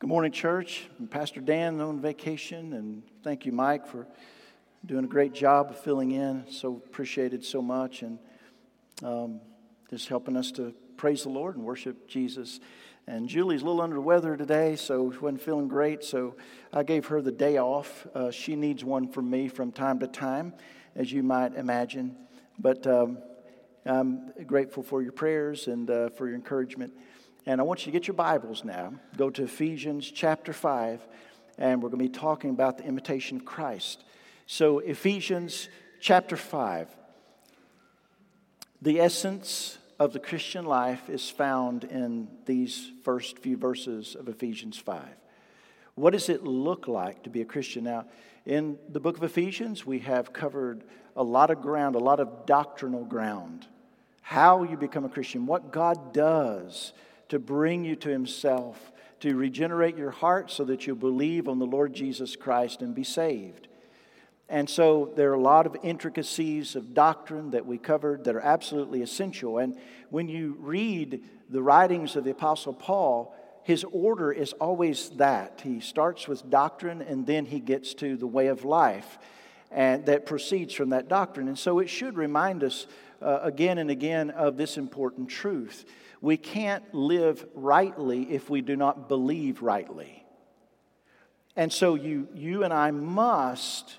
Good morning, church. I'm Pastor Dan on vacation, and thank you, Mike, for doing a great job of filling in. So appreciated so much, and um, just helping us to praise the Lord and worship Jesus. And Julie's a little under the weather today, so she wasn't feeling great. So I gave her the day off. Uh, she needs one from me from time to time, as you might imagine. But um, I'm grateful for your prayers and uh, for your encouragement. And I want you to get your Bibles now. Go to Ephesians chapter 5, and we're going to be talking about the imitation of Christ. So, Ephesians chapter 5. The essence of the Christian life is found in these first few verses of Ephesians 5. What does it look like to be a Christian? Now, in the book of Ephesians, we have covered a lot of ground, a lot of doctrinal ground. How you become a Christian, what God does to bring you to Himself, to regenerate your heart so that you believe on the Lord Jesus Christ and be saved. And so there are a lot of intricacies of doctrine that we covered that are absolutely essential. And when you read the writings of the Apostle Paul, his order is always that. He starts with doctrine and then he gets to the way of life and that proceeds from that doctrine. And so it should remind us uh, again and again of this important truth we can't live rightly if we do not believe rightly. And so you, you and I must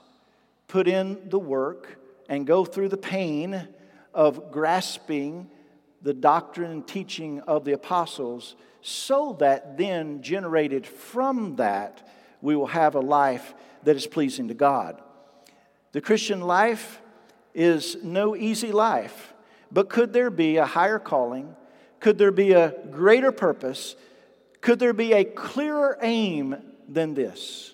put in the work and go through the pain of grasping the doctrine and teaching of the apostles so that then, generated from that, we will have a life that is pleasing to God. The Christian life is no easy life, but could there be a higher calling could there be a greater purpose? Could there be a clearer aim than this?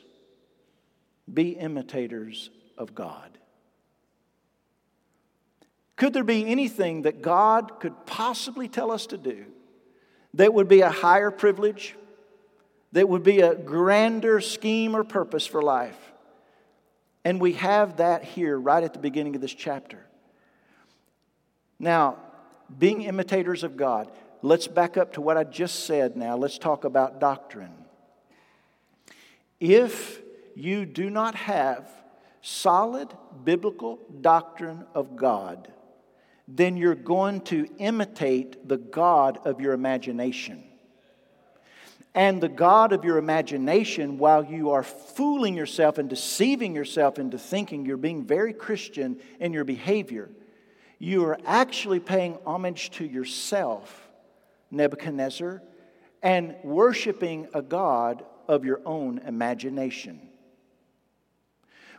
Be imitators of God. Could there be anything that God could possibly tell us to do that would be a higher privilege, that would be a grander scheme or purpose for life? And we have that here right at the beginning of this chapter. Now, being imitators of God. Let's back up to what I just said now. Let's talk about doctrine. If you do not have solid biblical doctrine of God, then you're going to imitate the God of your imagination. And the God of your imagination, while you are fooling yourself and deceiving yourself into thinking you're being very Christian in your behavior, you are actually paying homage to yourself, Nebuchadnezzar, and worshiping a God of your own imagination.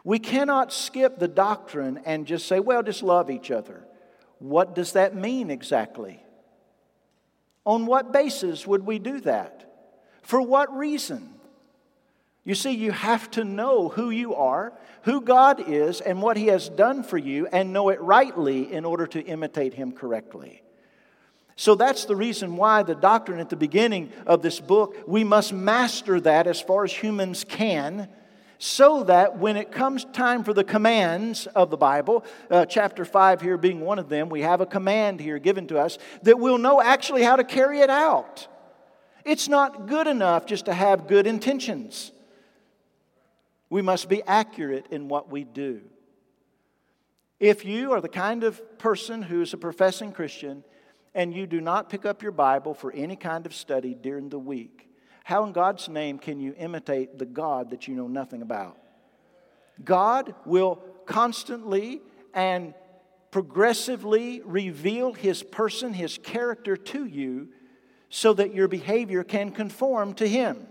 We cannot skip the doctrine and just say, well, just love each other. What does that mean exactly? On what basis would we do that? For what reason? You see, you have to know who you are, who God is, and what He has done for you, and know it rightly in order to imitate Him correctly. So that's the reason why the doctrine at the beginning of this book, we must master that as far as humans can, so that when it comes time for the commands of the Bible, uh, chapter 5 here being one of them, we have a command here given to us that we'll know actually how to carry it out. It's not good enough just to have good intentions. We must be accurate in what we do. If you are the kind of person who is a professing Christian and you do not pick up your Bible for any kind of study during the week, how in God's name can you imitate the God that you know nothing about? God will constantly and progressively reveal His person, His character to you so that your behavior can conform to Him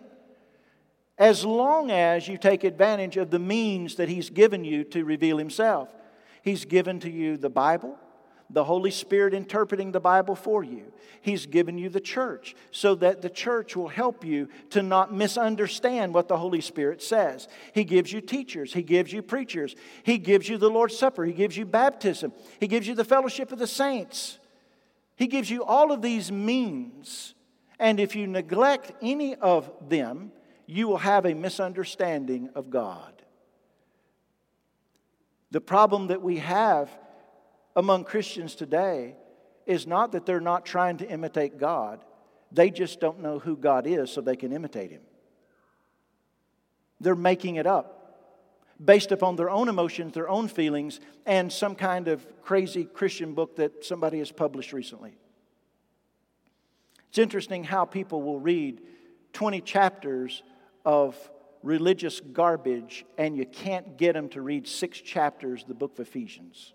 as long as you take advantage of the means that He's given you to reveal Himself. He's given to you the Bible, the Holy Spirit interpreting the Bible for you. He's given you the church so that the church will help you to not misunderstand what the Holy Spirit says. He gives you teachers, He gives you preachers, He gives you the Lord's Supper, He gives you baptism, He gives you the fellowship of the saints. He gives you all of these means. And if you neglect any of them, you will have a misunderstanding of God. The problem that we have among Christians today is not that they're not trying to imitate God, they just don't know who God is so they can imitate Him. They're making it up based upon their own emotions, their own feelings, and some kind of crazy Christian book that somebody has published recently. It's interesting how people will read 20 chapters of religious garbage and you can't get them to read six chapters of the book of Ephesians.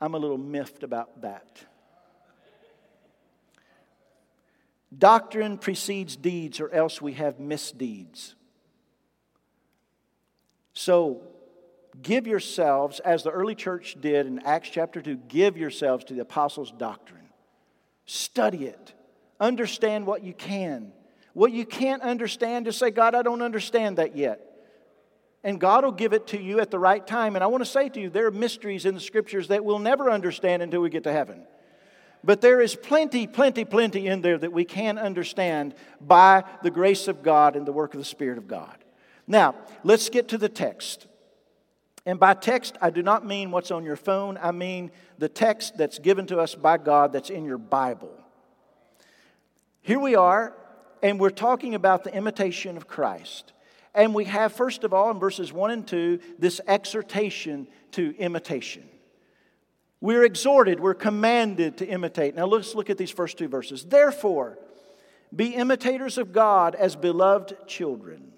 I'm a little miffed about that. Doctrine precedes deeds, or else we have misdeeds. So, give yourselves, as the early church did in Acts chapter 2, give yourselves to the apostles' doctrine. Study it. Understand what you can. What you can't understand, just say, God, I don't understand that yet. And God will give it to you at the right time. And I want to say to you, there are mysteries in the scriptures that we'll never understand until we get to heaven. But there is plenty, plenty, plenty in there that we can understand by the grace of God and the work of the Spirit of God. Now, let's get to the text. And by text, I do not mean what's on your phone, I mean the text that's given to us by God that's in your Bible. Here we are, and we're talking about the imitation of Christ. And we have, first of all, in verses 1 and 2, this exhortation to imitation. We're exhorted, we're commanded to imitate. Now let's look at these first two verses. Therefore, be imitators of God as beloved children,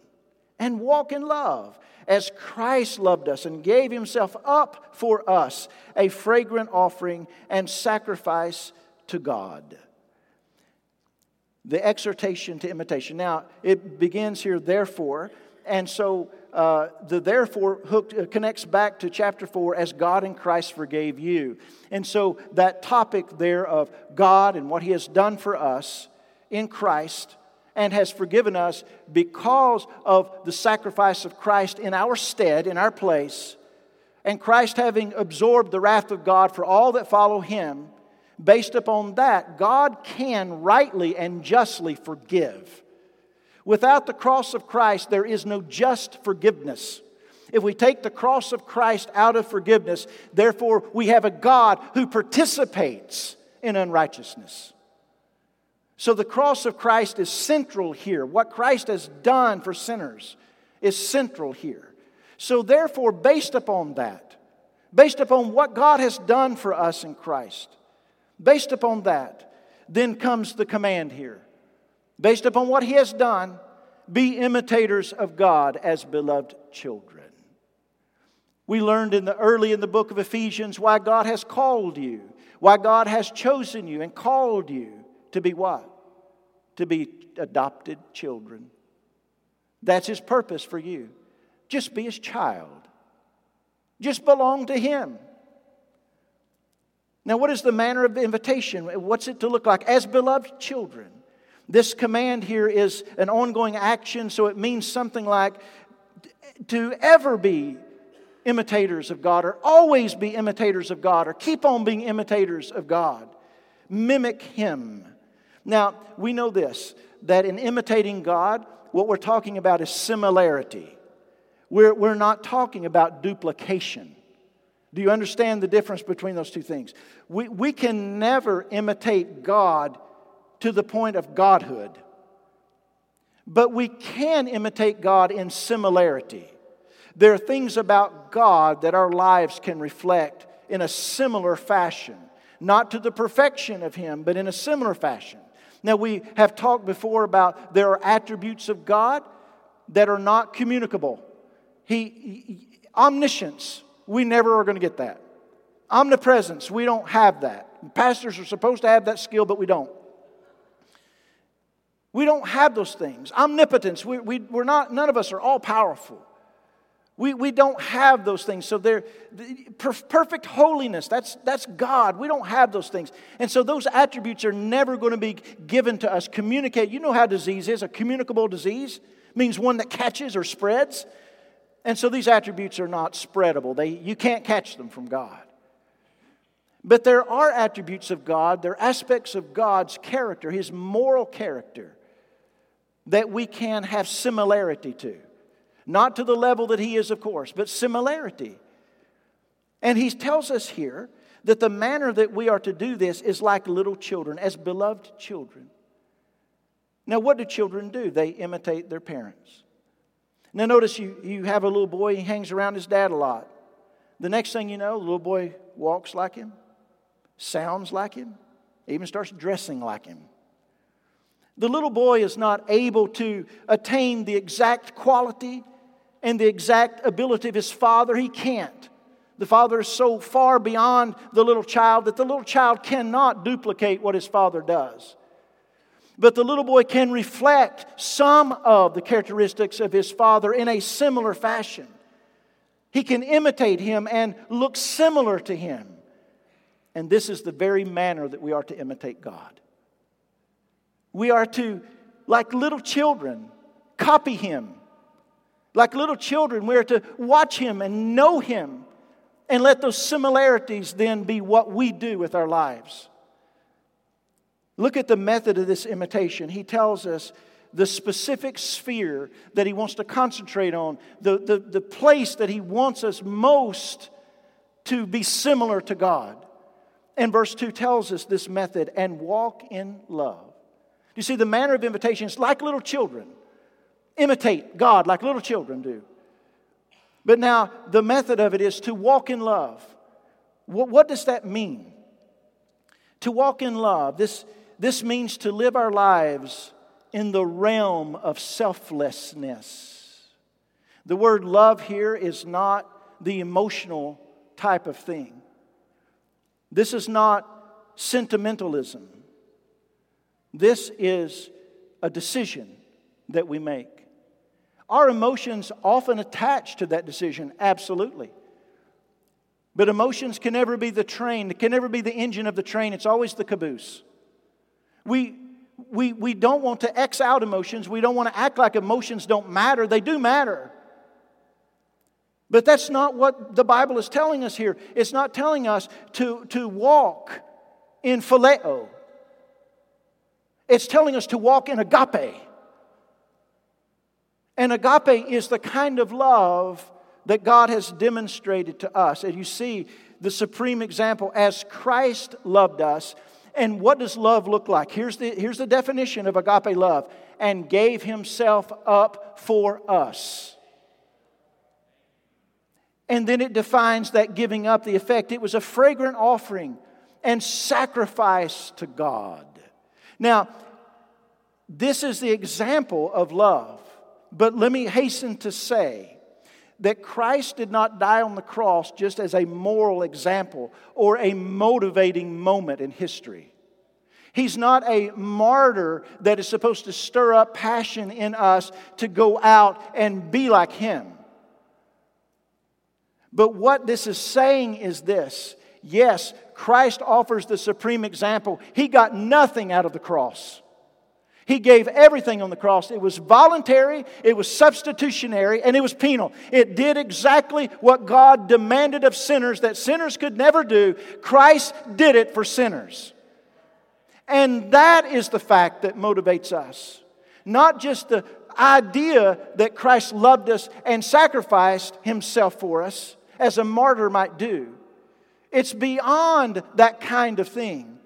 and walk in love, as Christ loved us and gave himself up for us, a fragrant offering and sacrifice to God. The exhortation to imitation. Now, it begins here, therefore, and so uh, the therefore hook, uh, connects back to chapter 4 as God in Christ forgave you. And so that topic there of God and what He has done for us in Christ and has forgiven us because of the sacrifice of Christ in our stead, in our place, and Christ having absorbed the wrath of God for all that follow Him, based upon that, God can rightly and justly forgive. Without the cross of Christ, there is no just forgiveness. If we take the cross of Christ out of forgiveness, therefore we have a God who participates in unrighteousness. So the cross of Christ is central here. What Christ has done for sinners is central here. So, therefore, based upon that, based upon what God has done for us in Christ, based upon that, then comes the command here based upon what he has done, be imitators of God as beloved children. We learned in the early in the book of Ephesians why God has called you, why God has chosen you and called you to be what? To be adopted children. That's his purpose for you. Just be his child. Just belong to him. Now, what is the manner of invitation? What's it to look like? As beloved children. This command here is an ongoing action, so it means something like to ever be imitators of God, or always be imitators of God, or keep on being imitators of God. Mimic Him. Now, we know this that in imitating God, what we're talking about is similarity. We're, we're not talking about duplication. Do you understand the difference between those two things? We, we can never imitate God to the point of godhood. But we can imitate God in similarity. There are things about God that our lives can reflect in a similar fashion, not to the perfection of Him, but in a similar fashion. Now, we have talked before about there are attributes of God that are not communicable. He, omniscience, we never are going to get that. Omnipresence, we don't have that. Pastors are supposed to have that skill, but we don't. We don't have those things. Omnipotence, we, we, we're not, none of us are all powerful. We, we don't have those things. So they're per, perfect holiness, that's, that's God. We don't have those things. And so those attributes are never going to be given to us. Communicate. You know how disease is a communicable disease means one that catches or spreads. And so these attributes are not spreadable. They, you can't catch them from God. But there are attributes of God, there are aspects of God's character, His moral character, that we can have similarity to. Not to the level that he is, of course, but similarity. And he tells us here that the manner that we are to do this is like little children, as beloved children. Now, what do children do? They imitate their parents. Now, notice you, you have a little boy, he hangs around his dad a lot. The next thing you know, the little boy walks like him, sounds like him, even starts dressing like him. The little boy is not able to attain the exact quality and the exact ability of his father. He can't. The father is so far beyond the little child that the little child cannot duplicate what his father does. But the little boy can reflect some of the characteristics of his father in a similar fashion. He can imitate him and look similar to him. And this is the very manner that we are to imitate God. We are to, like little children, copy him. Like little children, we are to watch him and know him and let those similarities then be what we do with our lives. Look at the method of this imitation. He tells us the specific sphere that he wants to concentrate on, the, the, the place that he wants us most to be similar to God. And verse 2 tells us this method and walk in love. You see, the manner of imitation is like little children. Imitate God like little children do. But now, the method of it is to walk in love. What, what does that mean? To walk in love, this, this means to live our lives in the realm of selflessness. The word love here is not the emotional type of thing. This is not sentimentalism. This is a decision that we make. Our emotions often attach to that decision, absolutely. But emotions can never be the train, can never be the engine of the train, it's always the caboose. We, we, we don't want to X out emotions, we don't want to act like emotions don't matter, they do matter. But that's not what the Bible is telling us here. It's not telling us to, to walk in phileo. It's telling us to walk in agape. And agape is the kind of love that God has demonstrated to us. And you see the supreme example as Christ loved us. And what does love look like? Here's the, here's the definition of agape love and gave himself up for us. And then it defines that giving up the effect. It was a fragrant offering and sacrifice to God. Now, this is the example of love. But let me hasten to say that Christ did not die on the cross just as a moral example or a motivating moment in history. He's not a martyr that is supposed to stir up passion in us to go out and be like him. But what this is saying is this yes, Christ offers the supreme example. He got nothing out of the cross. He gave everything on the cross. It was voluntary, it was substitutionary, and it was penal. It did exactly what God demanded of sinners that sinners could never do. Christ did it for sinners. And that is the fact that motivates us. Not just the idea that Christ loved us and sacrificed himself for us, as a martyr might do. It's beyond that kind of thing.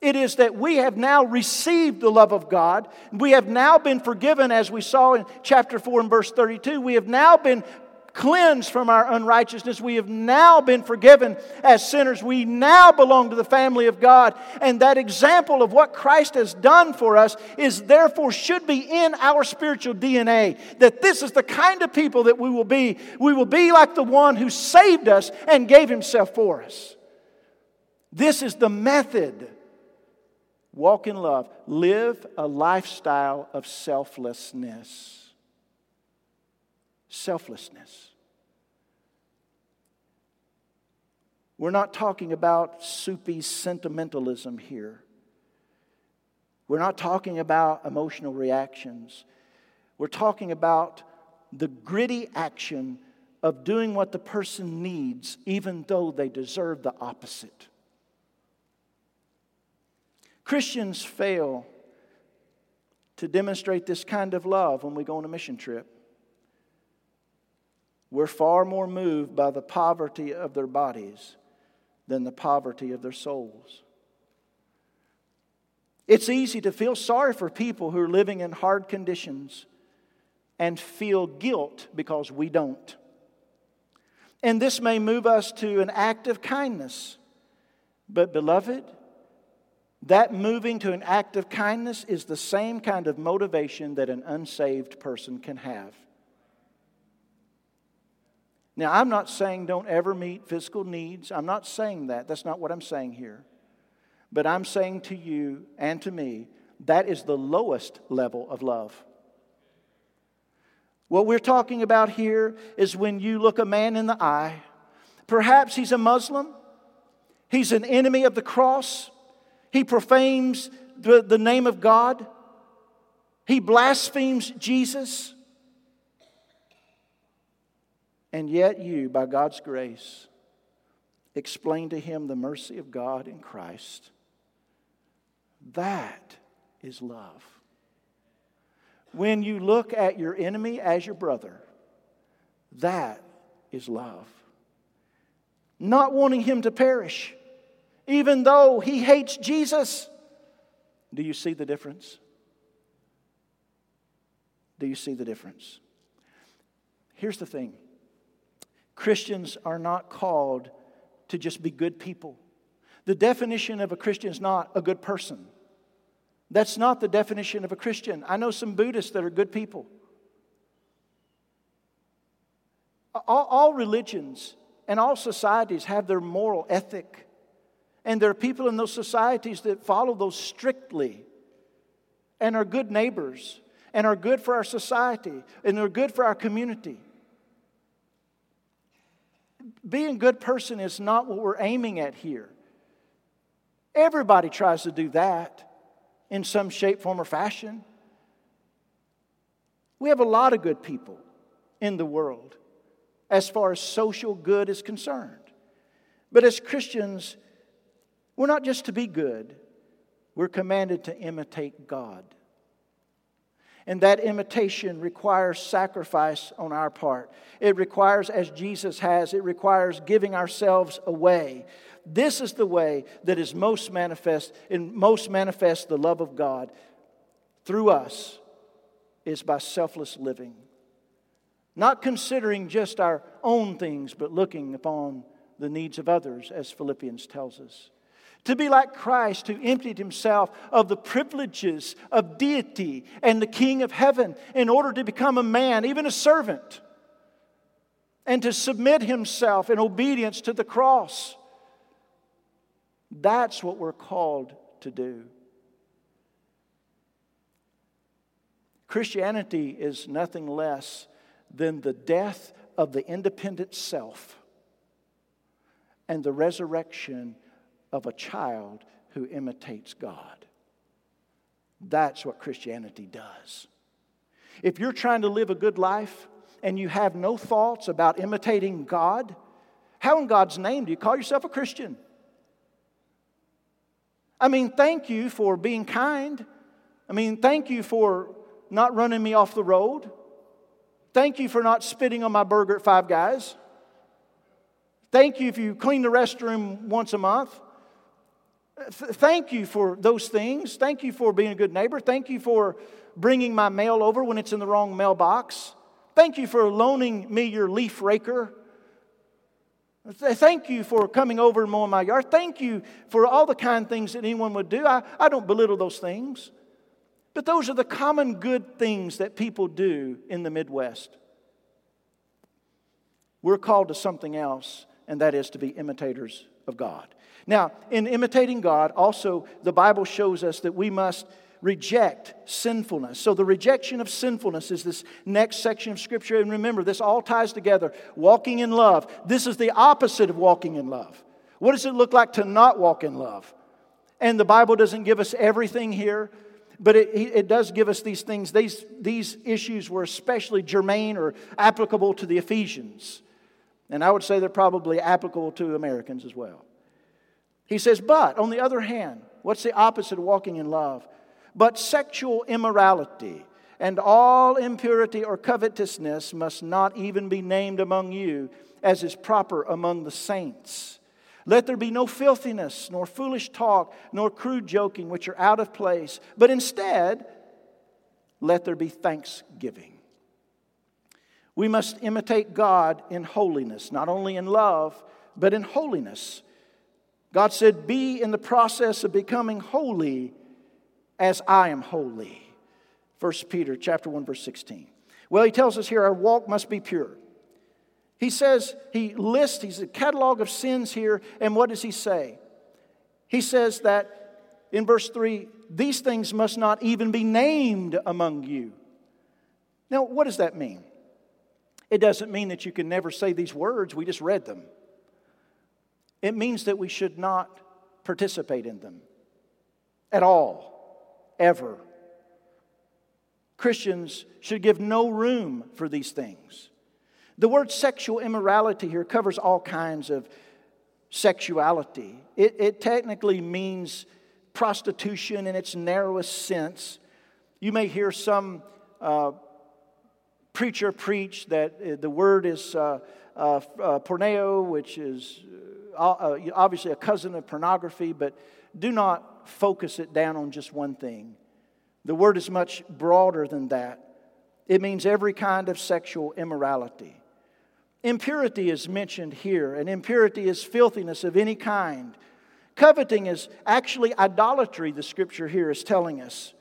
It is that we have now received the love of God. We have now been forgiven, as we saw in chapter 4 and verse 32. We have now been cleansed from our unrighteousness. We have now been forgiven as sinners. We now belong to the family of God. And that example of what Christ has done for us is therefore should be in our spiritual DNA. That this is the kind of people that we will be. We will be like the one who saved us and gave himself for us. This is the method walk in love, live a lifestyle of selflessness. Selflessness. We're not talking about soupy sentimentalism here. We're not talking about emotional reactions. We're talking about the gritty action of doing what the person needs, even though they deserve the opposite. Christians fail to demonstrate this kind of love when we go on a mission trip. We're far more moved by the poverty of their bodies than the poverty of their souls. It's easy to feel sorry for people who are living in hard conditions and feel guilt because we don't. And this may move us to an act of kindness. But, beloved, that moving to an act of kindness is the same kind of motivation that an unsaved person can have. Now, I'm not saying don't ever meet physical needs. I'm not saying that. That's not what I'm saying here. But I'm saying to you and to me, that is the lowest level of love. What we're talking about here is when you look a man in the eye, perhaps he's a Muslim, he's an enemy of the cross, he profanes the, the name of God, he blasphemes Jesus. And yet, you, by God's grace, explain to him the mercy of God in Christ. That is love. When you look at your enemy as your brother, that is love. Not wanting him to perish, even though he hates Jesus. Do you see the difference? Do you see the difference? Here's the thing Christians are not called to just be good people. The definition of a Christian is not a good person. That's not the definition of a Christian. I know some Buddhists that are good people. All, all, religions and all societies have their moral ethic. And there are people in those societies that follow those strictly and are good neighbors and are good for our society and are good for our community. Being a good person is not what we're aiming at here. Everybody tries to do that in some shape, form, or fashion. We have a lot of good people in the world as far as social good is concerned. But as Christians, we're not just to be good, we're commanded to imitate God. And that imitation requires sacrifice on our part. It requires, as Jesus has, it requires giving ourselves away. This is the way that is most manifest, and most manifest the love of God through us is by selfless living. Not considering just our own things, but looking upon the needs of others, as Philippians tells us. To be like Christ, who emptied himself of the privileges of deity and the King of heaven in order to become a man, even a servant, and to submit himself in obedience to the cross. That's what we're called to do. Christianity is nothing less than the death of the independent self and the resurrection of a child who imitates God. That's what Christianity does. If you're trying to live a good life and you have no thoughts about imitating God, how in God's name do you call yourself a Christian? I mean, thank you for being kind. I mean, thank you for not running me off the road. Thank you for not spitting on my burger at Five Guys. Thank you if you clean the restroom once a month. Thank you for those things. Thank you for being a good neighbor. Thank you for bringing my mail over when it's in the wrong mailbox. Thank you for loaning me your leaf raker. Thank you for coming over and mowing my yard. Thank you for all the kind things that anyone would do. I, I don't belittle those things. But those are the common good things that people do in the Midwest. We're called to something else, and that is to be imitators of God. Now, in imitating God, also the Bible shows us that we must reject sinfulness. So, the rejection of sinfulness is this next section of Scripture. And remember, this all ties together. Walking in love. This is the opposite of walking in love. What does it look like to not walk in love? And the Bible doesn't give us everything here, but it, it does give us these things. These, these issues were especially germane or applicable to the Ephesians. And I would say they're probably applicable to Americans as well. He says, but on the other hand, what's the opposite of walking in love? But sexual immorality and all impurity or covetousness must not even be named among you, as is proper among the saints. Let there be no filthiness, nor foolish talk, nor crude joking, which are out of place, but instead, let there be thanksgiving. We must imitate God in holiness, not only in love, but in holiness. God said, Be in the process of becoming holy as I am holy. 1 Peter chapter 1, verse 16. Well, he tells us here our walk must be pure. He says, he lists, he's a catalog of sins here, and what does he say? He says that in verse 3, these things must not even be named among you. Now, what does that mean? It doesn't mean that you can never say these words, we just read them. It means that we should not participate in them at all, ever. Christians should give no room for these things. The word sexual immorality here covers all kinds of sexuality. It, it technically means prostitution in its narrowest sense. You may hear some uh, preacher preach that uh, the word is uh, uh, uh porneo, which is uh, obviously a cousin of pornography, but do not focus it down on just one thing. The word is much broader than that. It means every kind of sexual immorality. Impurity is mentioned here, and impurity is filthiness of any kind. Coveting is actually idolatry, the scripture here is telling us.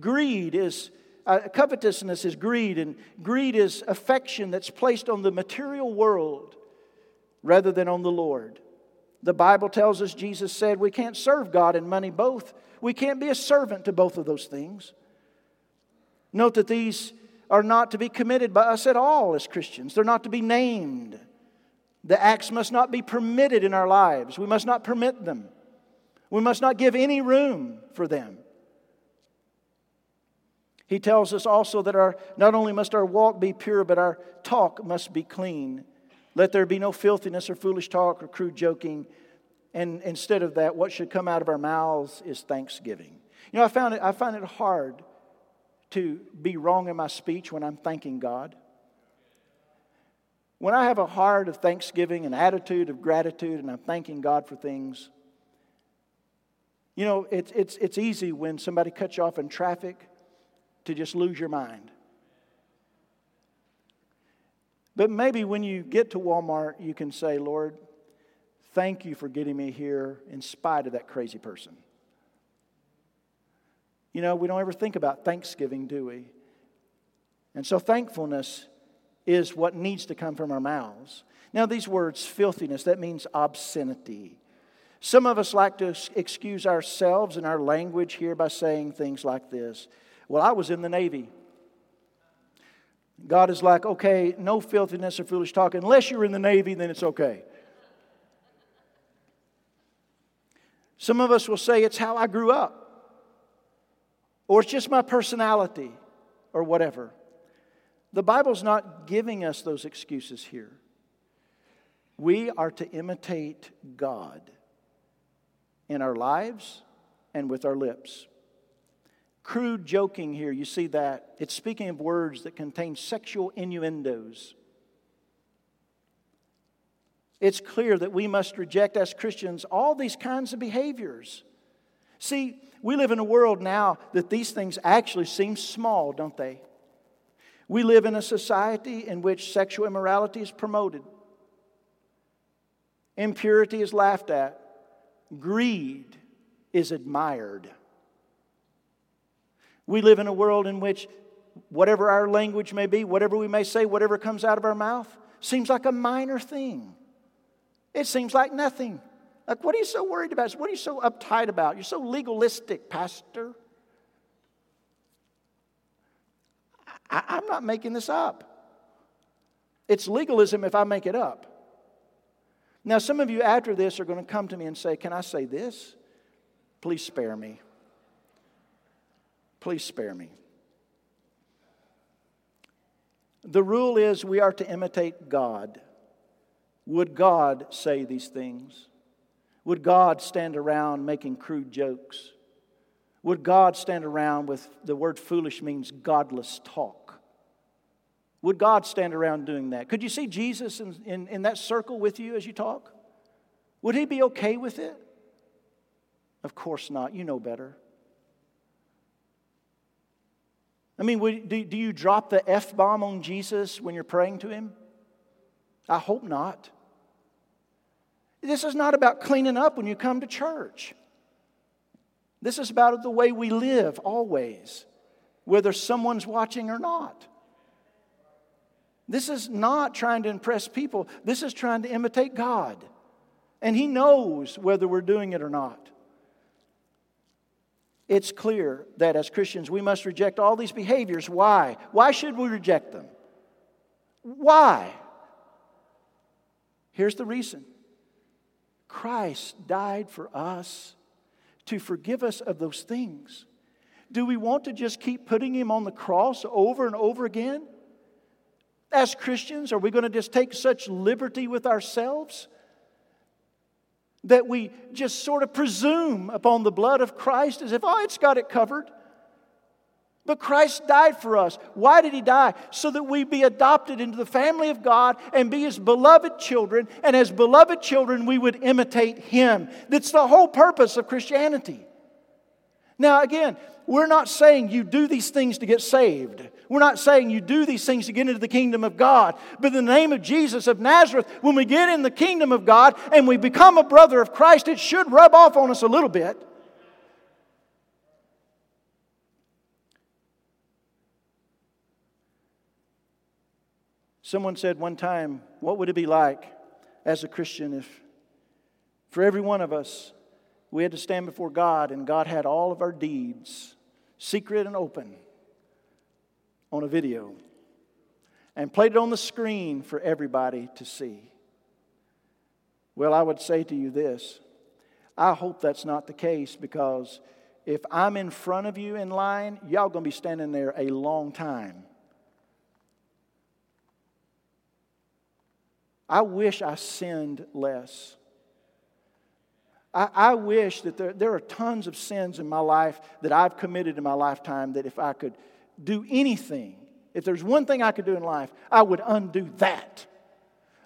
Greed is, uh, covetousness is greed, and greed is affection that's placed on the material world rather than on the Lord. The Bible tells us, Jesus said, we can't serve God and money both. We can't be a servant to both of those things. Note that these are not to be committed by us at all as Christians. They're not to be named. The acts must not be permitted in our lives. We must not permit them. We must not give any room for them. He tells us also that our, not only must our walk be pure, but our talk must be clean. Let there be no filthiness or foolish talk or crude joking. And instead of that, what should come out of our mouths is thanksgiving. You know, I, found it, I find it hard to be wrong in my speech when I'm thanking God. When I have a heart of thanksgiving, an attitude of gratitude, and I'm thanking God for things, you know, it's, it's, it's easy when somebody cuts you off in traffic to just lose your mind. But maybe when you get to Walmart, you can say, Lord, thank you for getting me here in spite of that crazy person. You know, we don't ever think about Thanksgiving, do we? And so thankfulness is what needs to come from our mouths. Now, these words, filthiness, that means obscenity. Some of us like to excuse ourselves and our language here by saying things like this Well, I was in the Navy. God is like, okay, no filthiness or foolish talk. Unless you're in the Navy, then it's okay. Some of us will say, it's how I grew up or it's just my personality, or whatever. The Bible's not giving us those excuses here. We are to imitate God in our lives and with our lips. Crude joking here, you see that. It's speaking of words that contain sexual innuendos. It's clear that we must reject as Christians all these kinds of behaviors. See, we live in a world now that these things actually seem small, don't they? We live in a society in which sexual immorality is promoted, impurity is laughed at, greed is admired. We live in a world in which whatever our language may be, whatever we may say, whatever comes out of our mouth, seems like a minor thing. It seems like nothing. Like, what are you so worried about? What are you so uptight about? You're so legalistic, Pastor. I, I'm not making this up. It's legalism if I make it up. Now, some of you after this are going to come to me and say, Can I say this? Please spare me. Please spare me. The rule is we are to imitate God. Would God say these things? Would God stand around making crude jokes? Would God stand around with the word foolish means godless talk? Would God stand around doing that? Could you see Jesus in, in, in that circle with you as you talk? Would he be okay with it? Of course not. You know better. I mean, do, do you drop the F bomb on Jesus when you're praying to him? I hope not. This is not about cleaning up when you come to church. This is about the way we live always, whether someone's watching or not. This is not trying to impress people, this is trying to imitate God. And He knows whether we're doing it or not. It's clear that as Christians we must reject all these behaviors. Why? Why should we reject them? Why? Here's the reason Christ died for us to forgive us of those things. Do we want to just keep putting him on the cross over and over again? As Christians, are we going to just take such liberty with ourselves that we just sort of presume upon the blood of Christ as if, oh, it's got it covered? But Christ died for us. Why did He die? So that we be adopted into the family of God and be His beloved children. And as beloved children, we would imitate Him. That's the whole purpose of Christianity. Now, again, we're not saying you do these things to get saved. We're not saying you do these things to get into the kingdom of God. But in the name of Jesus of Nazareth, when we get in the kingdom of God and we become a brother of Christ, it should rub off on us a little bit. Someone said one time, What would it be like as a Christian if, for every one of us, we had to stand before God and God had all of our deeds, secret and open, on a video and played it on the screen for everybody to see? Well, I would say to you this I hope that's not the case because if I'm in front of you in line, y'all gonna be standing there a long time. I wish I sinned less. I, I wish that there, there are tons of sins in my life that I've committed in my lifetime that if I could do anything, if there's one thing I could do in life, I would undo that.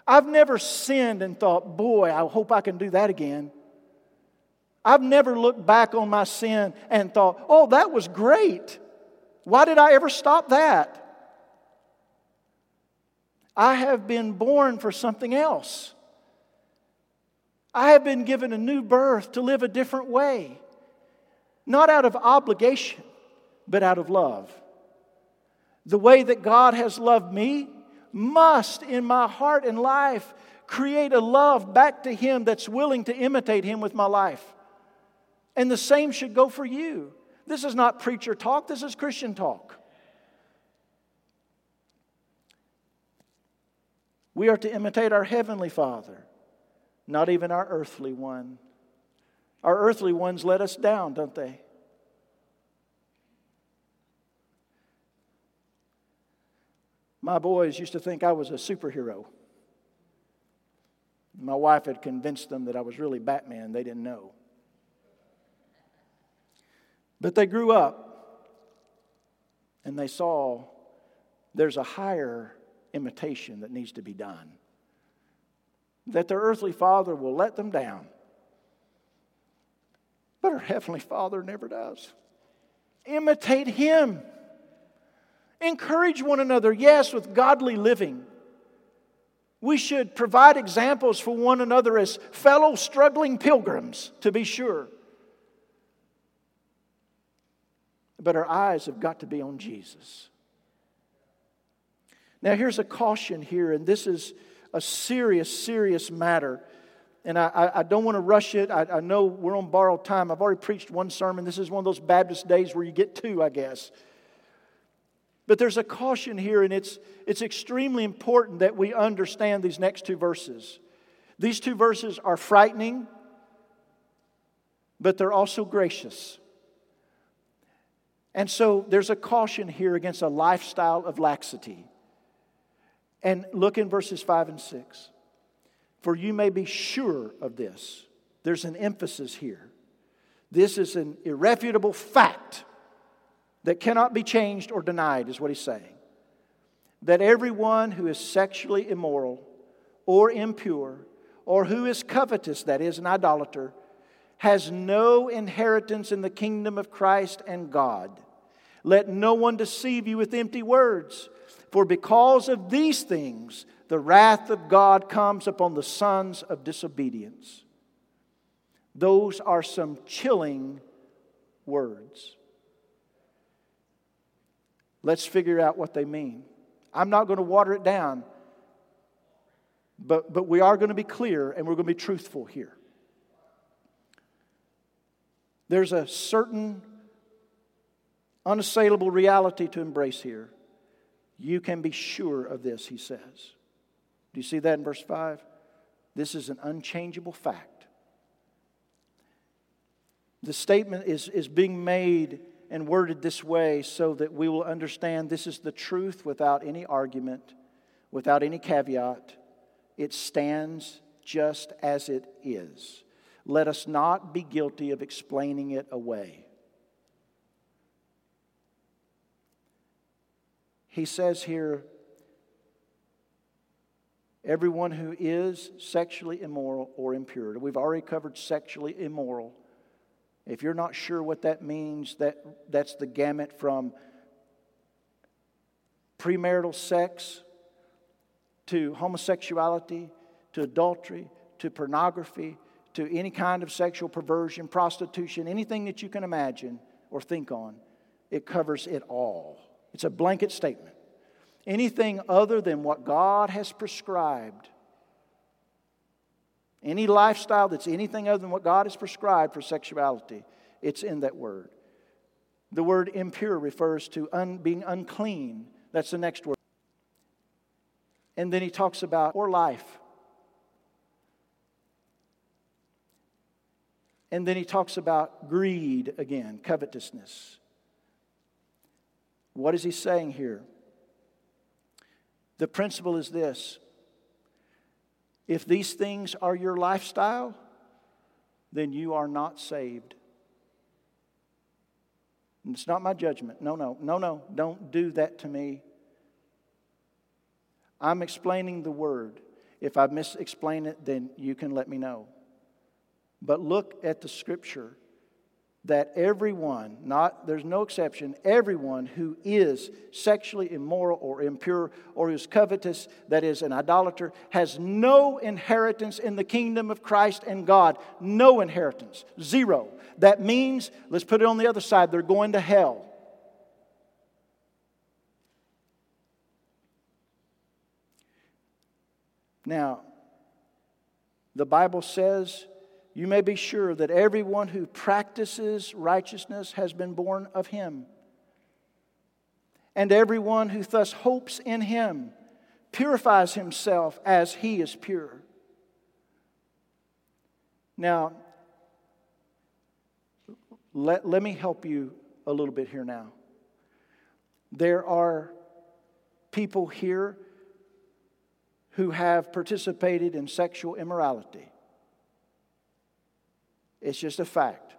I've never sinned and thought, boy, I hope I can do that again. I've never looked back on my sin and thought, oh, that was great. Why did I ever stop that? I have been born for something else. I have been given a new birth to live a different way, not out of obligation, but out of love. The way that God has loved me must, in my heart and life, create a love back to Him that's willing to imitate Him with my life. And the same should go for you. This is not preacher talk, this is Christian talk. We are to imitate our heavenly Father, not even our earthly one. Our earthly ones let us down, don't they? My boys used to think I was a superhero. My wife had convinced them that I was really Batman. They didn't know. But they grew up and they saw there's a higher imitation that needs to be done. That their earthly father will let them down. But our heavenly father never does. Imitate him. Encourage one another, yes, with godly living. We should provide examples for one another as fellow struggling pilgrims, to be sure. But our eyes have got to be on Jesus. Now, here's a caution here, and this is a serious, serious matter. And I, I don't want to rush it. I, I know we're on borrowed time. I've already preached one sermon. This is one of those Baptist days where you get two, I guess. But there's a caution here, and it's, it's extremely important that we understand these next two verses. These two verses are frightening, but they're also gracious. And so there's a caution here against a lifestyle of laxity. And look in verses 5 and 6. For you may be sure of this. There's an emphasis here. This is an irrefutable fact that cannot be changed or denied, is what he's saying. That everyone who is sexually immoral or impure or who is covetous, that is, an idolater, has no inheritance in the kingdom of Christ and God. Let no one deceive you with empty words, for because of these things, the wrath of God comes upon the sons of disobedience. Those are some chilling words. Let's figure out what they mean. I'm not going to water it down, but, but we are going to be clear and we're going to be truthful here. There's a certain unassailable reality to embrace here. You can be sure of this, he says. Do you see that in verse 5? This is an unchangeable fact. The statement is, is being made and worded this way so that we will understand this is the truth without any argument, without any caveat. It stands just as it is. Let us not be guilty of explaining it away. He says here, everyone who is sexually immoral or impure. We've already covered sexually immoral. If you're not sure what that means, that, that's the gamut from premarital sex to homosexuality to adultery to pornography to any kind of sexual perversion, prostitution, anything that you can imagine or think on. It covers it all. It's a blanket statement. Anything other than what God has prescribed, any lifestyle that's anything other than what God has prescribed for sexuality, it's in that word. The word impure refers to un, being unclean. That's the next word. And then he talks about or life. And then he talks about greed again, covetousness. What is he saying here? The principle is this if these things are your lifestyle, then you are not saved. And it's not my judgment. No, no, no, no. Don't do that to me. I'm explaining the word. If I misexplain it, then you can let me know. But look at the scripture that everyone, not there's no exception, everyone who is sexually immoral or impure or is covetous, that is an idolater, has no inheritance in the kingdom of Christ and God. No inheritance. Zero. That means, let's put it on the other side, they're going to hell. Now, the Bible says you may be sure that everyone who practices righteousness has been born of him. And everyone who thus hopes in him purifies himself as he is pure. Now, let, let me help you a little bit here now. There are people here who have participated in sexual immorality. It's just a fact.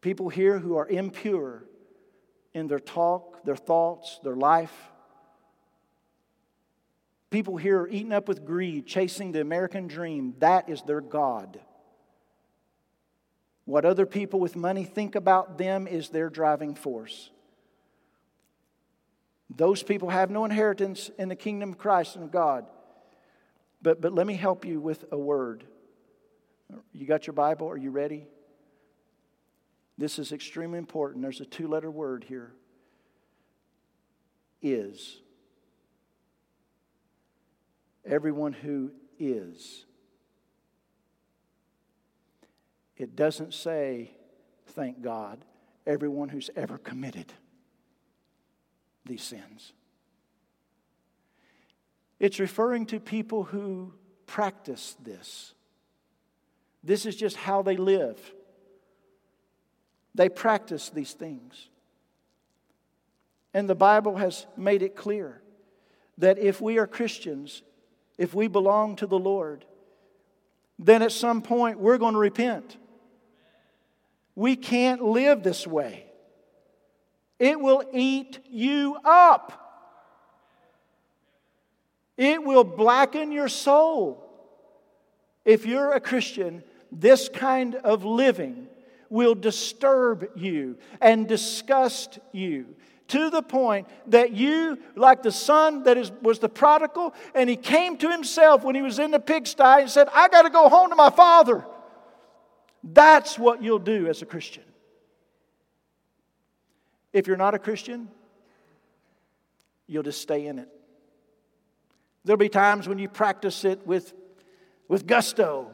People here who are impure in their talk, their thoughts, their life. People here are eaten up with greed, chasing the American dream. That is their God. What other people with money think about them is their driving force. Those people have no inheritance in the kingdom of Christ and of God. But, but let me help you with a word. You got your Bible? Are you ready? This is extremely important. There's a two letter word here is. Everyone who is. It doesn't say, thank God, everyone who's ever committed these sins. It's referring to people who practice this. This is just how they live. They practice these things. And the Bible has made it clear that if we are Christians, if we belong to the Lord, then at some point we're going to repent. We can't live this way. It will eat you up. It will blacken your soul. If you're a Christian, this kind of living will disturb you and disgust you to the point that you, like the son that is, was the prodigal, and he came to himself when he was in the pigsty and said, I got to go home to my father. That's what you'll do as a Christian. If you're not a Christian, you'll just stay in it. There'll be times when you practice it with, with gusto.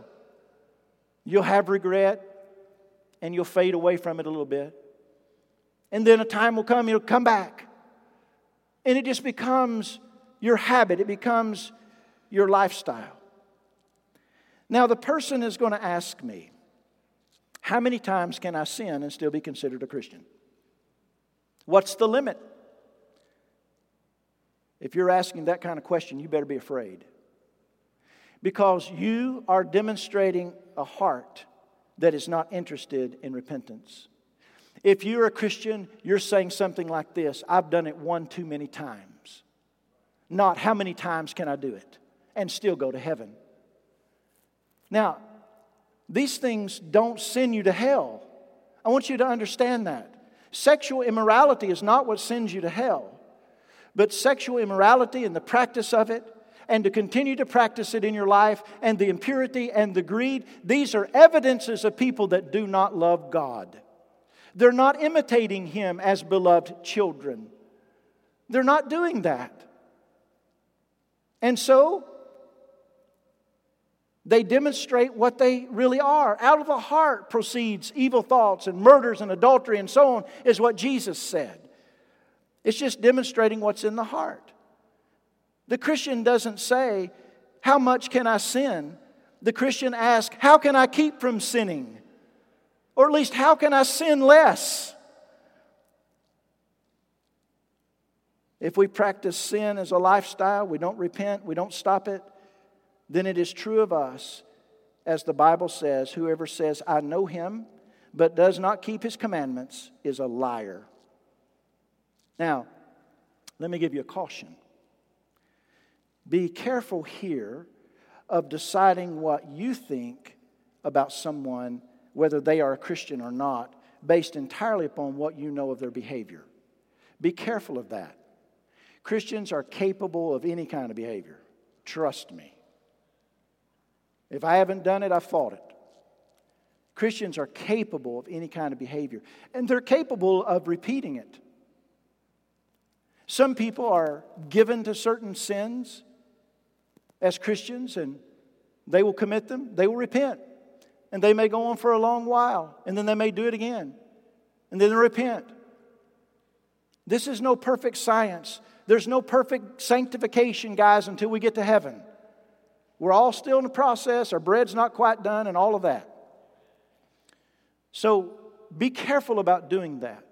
You'll have regret and you'll fade away from it a little bit. And then a time will come, you'll come back. And it just becomes your habit, it becomes your lifestyle. Now, the person is going to ask me, How many times can I sin and still be considered a Christian? What's the limit? If you're asking that kind of question, you better be afraid. Because you are demonstrating a heart that is not interested in repentance. If you're a Christian, you're saying something like this I've done it one too many times. Not how many times can I do it and still go to heaven. Now, these things don't send you to hell. I want you to understand that. Sexual immorality is not what sends you to hell. But sexual immorality and the practice of it, and to continue to practice it in your life, and the impurity and the greed, these are evidences of people that do not love God. They're not imitating Him as beloved children. They're not doing that. And so, they demonstrate what they really are. Out of the heart proceeds evil thoughts and murders and adultery and so on, is what Jesus said. It's just demonstrating what's in the heart. The Christian doesn't say, How much can I sin? The Christian asks, How can I keep from sinning? Or at least, how can I sin less? If we practice sin as a lifestyle, we don't repent, we don't stop it, then it is true of us, as the Bible says whoever says, I know him, but does not keep his commandments, is a liar. Now, let me give you a caution. Be careful here of deciding what you think about someone, whether they are a Christian or not, based entirely upon what you know of their behavior. Be careful of that. Christians are capable of any kind of behavior. Trust me. If I haven't done it, I've fought it. Christians are capable of any kind of behavior, and they're capable of repeating it. Some people are given to certain sins as Christians and they will commit them, they will repent. And they may go on for a long while and then they may do it again and then repent. This is no perfect science. There's no perfect sanctification, guys, until we get to heaven. We're all still in the process, our bread's not quite done, and all of that. So be careful about doing that.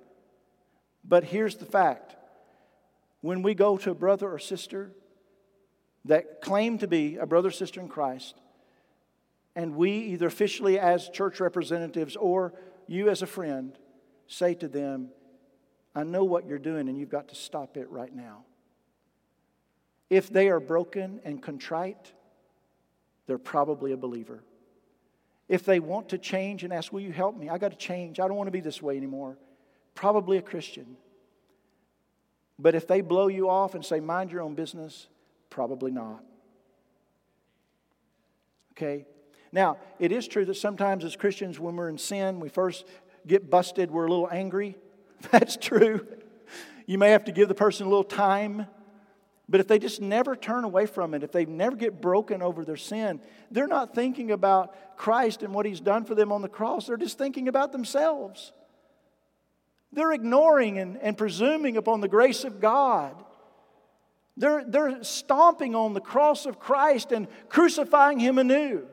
But here's the fact when we go to a brother or sister that claim to be a brother sister in Christ, and we, either officially as church representatives or you as a friend, say to them, I know what you're doing and you've got to stop it right now. If they are broken and contrite, they're probably a believer. If they want to change and ask, Will you help me? I got to change. I don't want to be this way anymore. Probably a Christian. But if they blow you off and say, mind your own business, probably not. Okay? Now, it is true that sometimes as Christians, when we're in sin, we first get busted, we're a little angry. That's true. You may have to give the person a little time. But if they just never turn away from it, if they never get broken over their sin, they're not thinking about Christ and what He's done for them on the cross. They're just thinking about themselves. They're ignoring and, and presuming upon the grace of God. They're, they're stomping on the cross of Christ and crucifying him anew.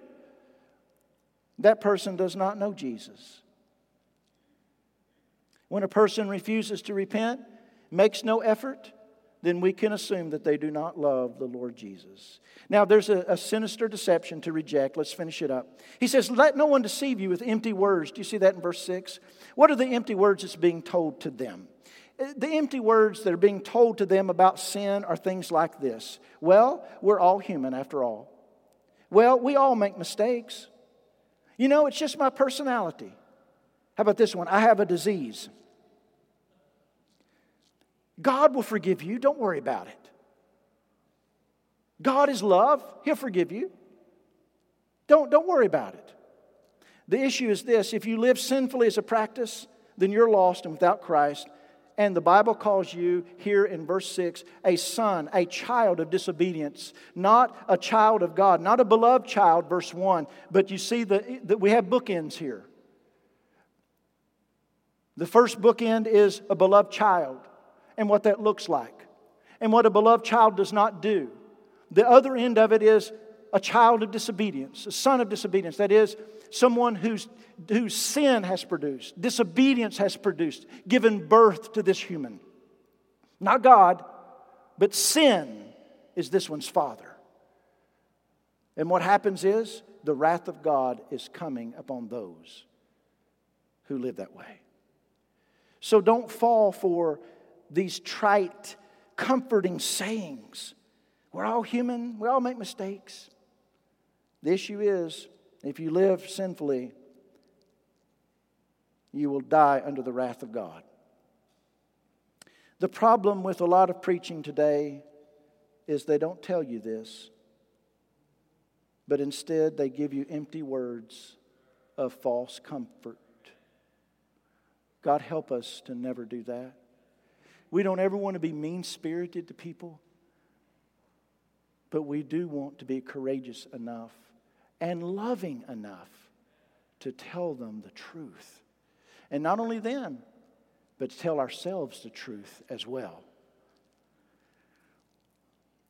That person does not know Jesus. When a person refuses to repent, makes no effort, then we can assume that they do not love the Lord Jesus. Now, there's a, a, sinister deception to reject. Let's finish it up. He says, Let no one deceive you with empty words. Do you see that in verse 6? What are the empty words that's being told to them? The empty words that are being told to them about sin are things like this Well, we're all human after all. Well, we all make mistakes. You know, it's just my personality. How about this one? I have a disease. God will forgive you. Don't worry about it. God is love. He'll forgive you. Don't, don't worry about it. The issue is this if you live sinfully as a practice, then you're lost and without Christ. And the Bible calls you here in verse 6 a son, a child of disobedience, not a child of God, not a beloved child, verse 1. But you see that we have bookends here. The first bookend is a beloved child and what that looks like and what a beloved child does not do. The other end of it is a child of disobedience, a son of disobedience. That is, someone whose, whose sin has produced, disobedience has produced, given birth to this human. Not God, but sin is this one's father. And what happens is the wrath of God is coming upon those who live that way. So don't fall for these trite, comforting sayings. We're all human, we all make mistakes. The issue is if you live sinfully, you will die under the wrath of God. The problem with a lot of preaching today is they don't tell you this, but instead they give you empty words of false comfort. God help us to never do that. We don't ever want to be mean spirited to people, but we do want to be courageous enough and loving enough to tell them the truth. And not only them, but to tell ourselves the truth as well.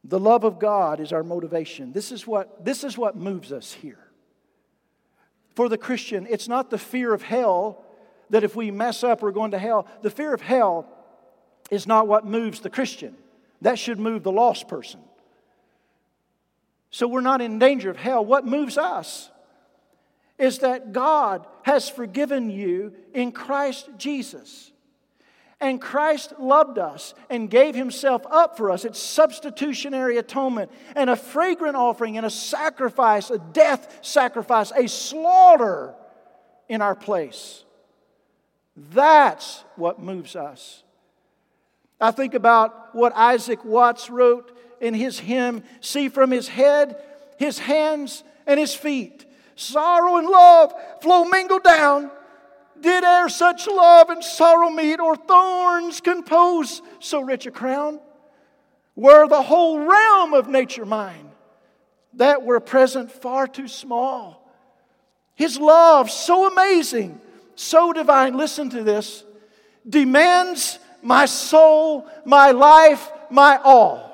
The love of God is our motivation. This is what, this is what moves us here. For the Christian, it's not the fear of hell that if we mess up, we're going to hell. The fear of hell is not what moves the Christian. That should move the lost person. So we're not in danger of hell. What moves us is that God has forgiven you in Christ Jesus. And Christ loved us and gave himself up for us. It's substitutionary atonement and a fragrant offering and a sacrifice, a death sacrifice, a slaughter in our place. That's what moves us. I think about what Isaac Watts wrote in his hymn see from his head, his hands, and his feet. Sorrow and love flow mingled down. Did e'er such love and sorrow meet, or thorns compose so rich a crown? Were the whole realm of nature mine, that were present far too small. His love, so amazing, so divine, listen to this, demands my soul, my life, my all.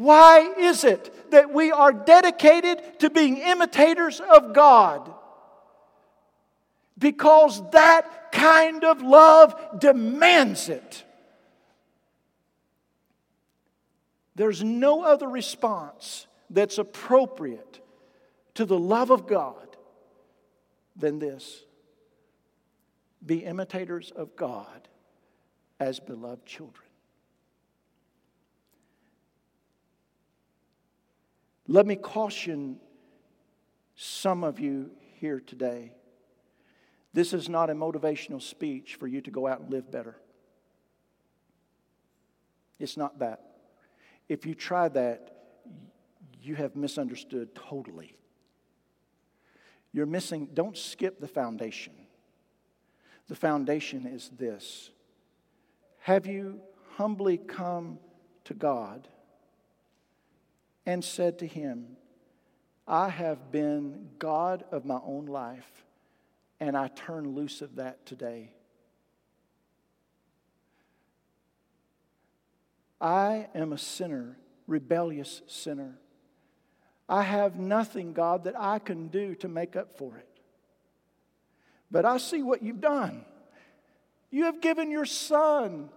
Why is it that we are dedicated to being imitators of God? Because that kind of love demands it. There's no other response that's appropriate to the love of God than this be imitators of God as beloved children. Let me caution some of you here today. This is not a motivational speech for you to go out and live better. It's not that. If you try that, you have misunderstood totally. You're missing, don't skip the foundation. The foundation is this Have you humbly come to God? And said to him, I have been God of my own life, and I turn loose of that today. I am a sinner, rebellious sinner. I have nothing, God, that I can do to make up for it. But I see what you've done. You have given your son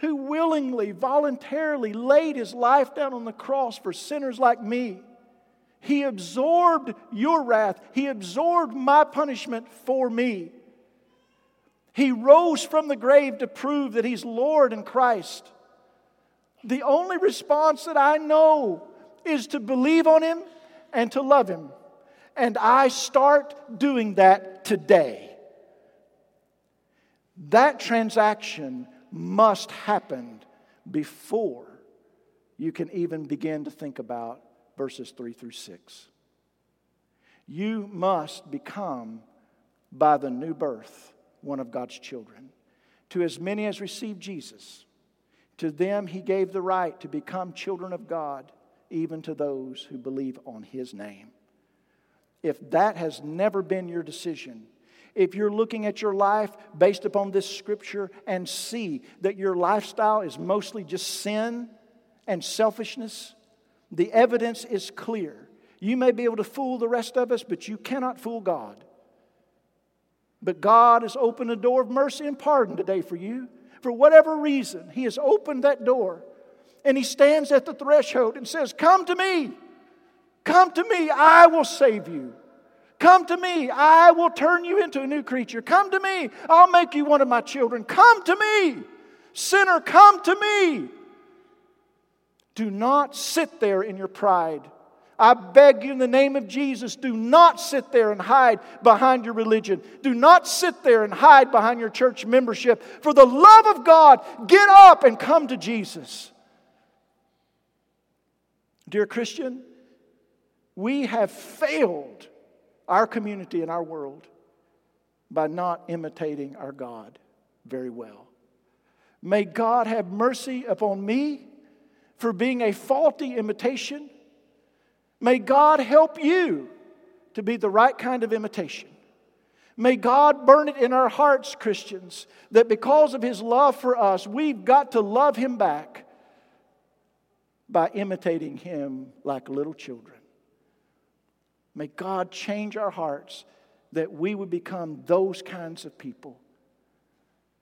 who willingly, voluntarily laid his life down on the cross for sinners like me. He absorbed your wrath, he absorbed my punishment for me. He rose from the grave to prove that he's Lord and Christ. The only response that I know is to believe on him and to love Him. And I start doing that today. That transaction must happen before you can even begin to think about verses 3 through 6. You must become, by the new birth, one of God's children. To as many as received Jesus, to them he gave the right to become children of God, even to those who believe on his name. If that has never been your decision, if you're looking at your life based upon this scripture and see that your lifestyle is mostly just sin and selfishness, the evidence is clear. You may be able to fool the rest of us, but you cannot fool God. But God has opened a door of mercy and pardon today for you. For whatever reason, He has opened that door. And He stands at the threshold and says, Come to me. Come to me. I will save you. Come to me. I will turn you into a new creature. Come to me. I'll make you one of my children. Come to me. Sinner, come to me. Do not sit there in your pride. I beg you in the name of Jesus, do not sit there and hide behind your religion. Do not sit there and hide behind your church membership. For the love of God, get up and come to Jesus. Dear Christian, we have failed our community and our world by not imitating our God very well. May God have mercy upon me for being a faulty imitation May God help you to be the right kind of imitation. May God burn it in our hearts, Christians, that because of His love for us, we've got to love Him back by imitating Him like little children. May God change our hearts that we would become those kinds of people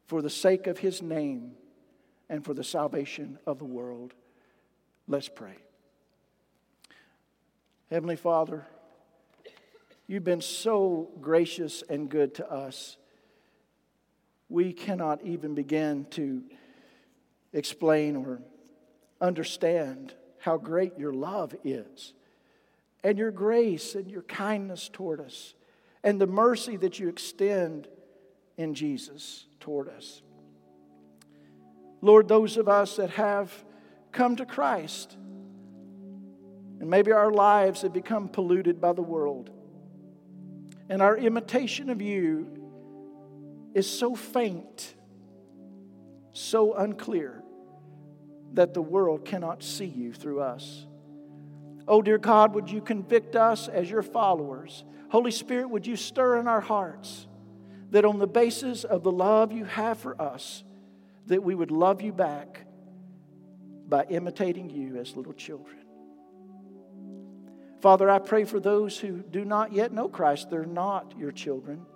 for the sake of His name and for the salvation of the world. Let's pray. Heavenly Father, you've been so gracious and good to us. We cannot even begin to explain or understand how great your love is, and your grace and your kindness toward us, and the mercy that you extend in Jesus toward us. Lord, those of us that have come to Christ, and maybe our lives have become polluted by the world. And our imitation of you is so faint, so unclear, that the world cannot see you through us. Oh, dear God, would you convict us as your followers? Holy Spirit, would you stir in our hearts that on the basis of the love you have for us, that we would love you back by imitating you as little children. Father, I pray for those who do not yet know Christ. They're not your children,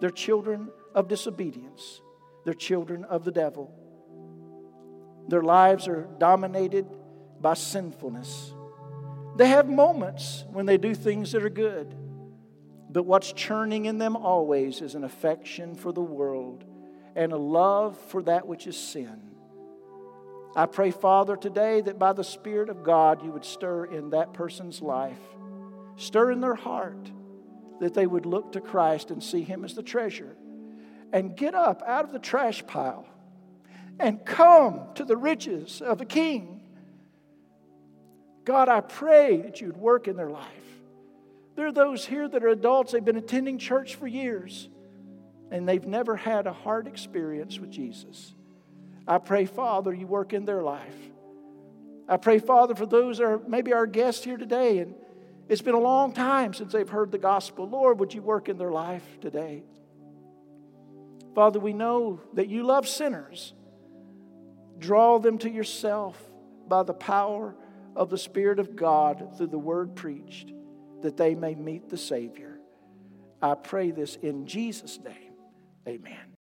they're children of disobedience, they're children of the devil. Their lives are dominated by sinfulness. They have moments when they do things that are good, but what's churning in them always is an affection for the world and a love for that which is sin. I pray, Father, today that by the Spirit of God you would stir in that person's life, stir in their heart, that they would look to Christ and see Him as the treasure, and get up out of the trash pile and come to the riches of the King. God, I pray that you'd work in their life. There are those here that are adults, they've been attending church for years, and they've never had a hard experience with Jesus. I pray, Father, you work in their life. I pray, Father, for those that are maybe our guests here today, and it's been a long time since they've heard the gospel. Lord, would you work in their life today? Father, we know that you love sinners. Draw them to yourself by the power of the Spirit of God through the word preached, that they may meet the Savior. I pray this in Jesus' name. Amen.